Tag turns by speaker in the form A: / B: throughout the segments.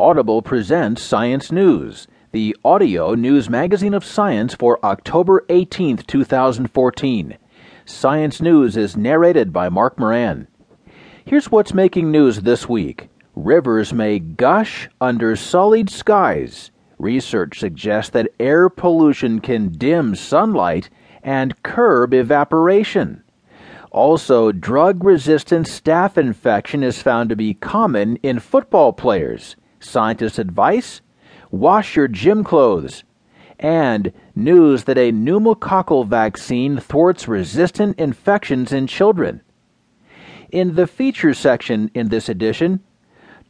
A: Audible presents Science News, the audio news magazine of science for October 18, 2014. Science News is narrated by Mark Moran. Here's what's making news this week Rivers may gush under sullied skies. Research suggests that air pollution can dim sunlight and curb evaporation. Also, drug resistant staph infection is found to be common in football players. Scientists' advice wash your gym clothes. And news that a pneumococcal vaccine thwarts resistant infections in children. In the feature section in this edition,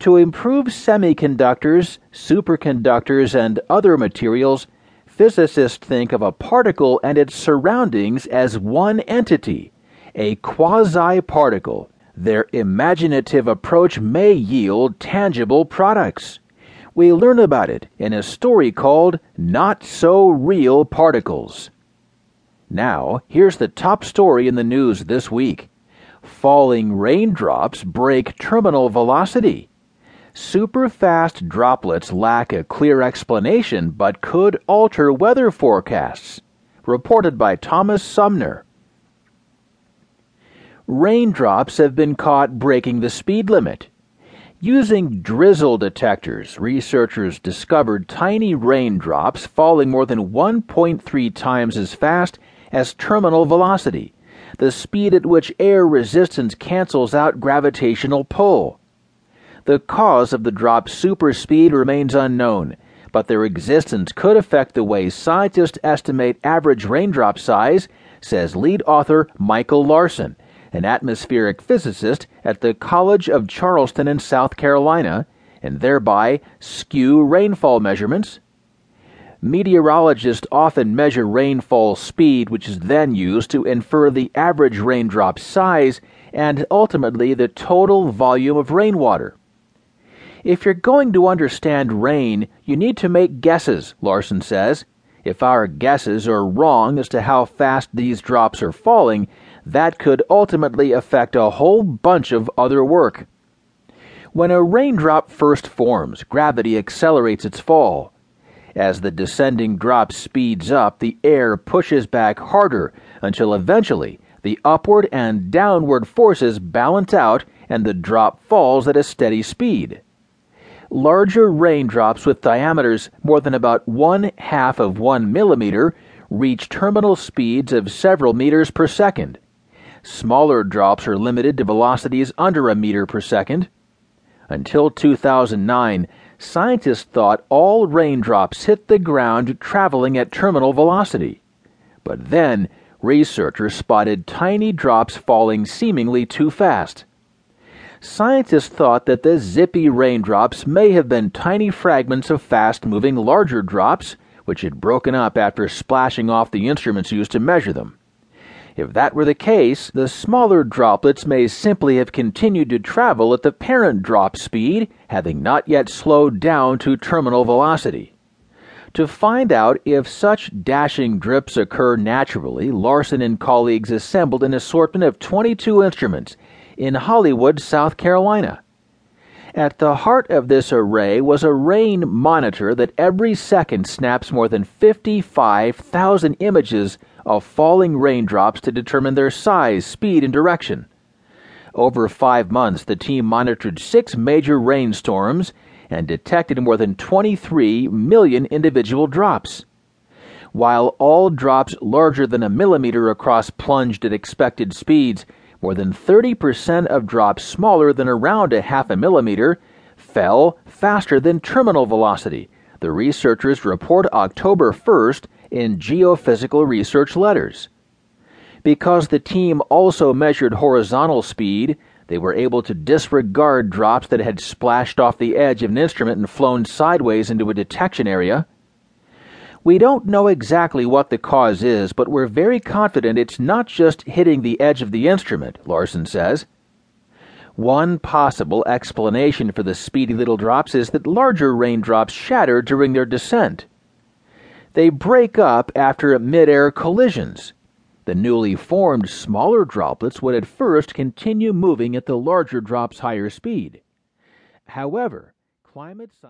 A: to improve semiconductors, superconductors, and other materials, physicists think of a particle and its surroundings as one entity, a quasi particle their imaginative approach may yield tangible products. We learn about it in a story called Not So Real Particles. Now, here's the top story in the news this week Falling raindrops break terminal velocity. Super-fast droplets lack a clear explanation but could alter weather forecasts. Reported by Thomas Sumner raindrops have been caught breaking the speed limit. Using drizzle detectors, researchers discovered tiny raindrops falling more than 1.3 times as fast as terminal velocity, the speed at which air resistance cancels out gravitational pull. The cause of the drop's superspeed remains unknown, but their existence could affect the way scientists estimate average raindrop size, says lead author Michael Larsen an atmospheric physicist at the College of Charleston in South Carolina, and thereby skew rainfall measurements. Meteorologists often measure rainfall speed, which is then used to infer the average raindrop size and ultimately the total volume of rainwater. If you're going to understand rain, you need to make guesses, Larsen says. If our guesses are wrong as to how fast these drops are falling, that could ultimately affect a whole bunch of other work. When a raindrop first forms, gravity accelerates its fall. As the descending drop speeds up, the air pushes back harder until eventually the upward and downward forces balance out and the drop falls at a steady speed. Larger raindrops with diameters more than about one half of one millimeter reach terminal speeds of several meters per second. Smaller drops are limited to velocities under a meter per second. Until 2009, scientists thought all raindrops hit the ground traveling at terminal velocity. But then, researchers spotted tiny drops falling seemingly too fast. Scientists thought that the zippy raindrops may have been tiny fragments of fast moving larger drops, which had broken up after splashing off the instruments used to measure them. If that were the case, the smaller droplets may simply have continued to travel at the parent drop speed, having not yet slowed down to terminal velocity. To find out if such dashing drips occur naturally, Larsen and colleagues assembled an assortment of 22 instruments in Hollywood, South Carolina. At the heart of this array was a rain monitor that every second snaps more than 55,000 images of falling raindrops to determine their size, speed, and direction. Over five months, the team monitored six major rainstorms and detected more than 23 million individual drops. While all drops larger than a millimeter across plunged at expected speeds, more than 30% of drops smaller than around a half a millimeter fell faster than terminal velocity. The researchers report October 1st in Geophysical Research Letters. Because the team also measured horizontal speed, they were able to disregard drops that had splashed off the edge of an instrument and flown sideways into a detection area. We don't know exactly what the cause is, but we're very confident it's not just hitting the edge of the instrument, Larsen says. One possible explanation for the speedy little drops is that larger raindrops shatter during their descent. They break up after mid-air collisions. The newly formed smaller droplets would at first continue moving at the larger drop's higher speed. However, climate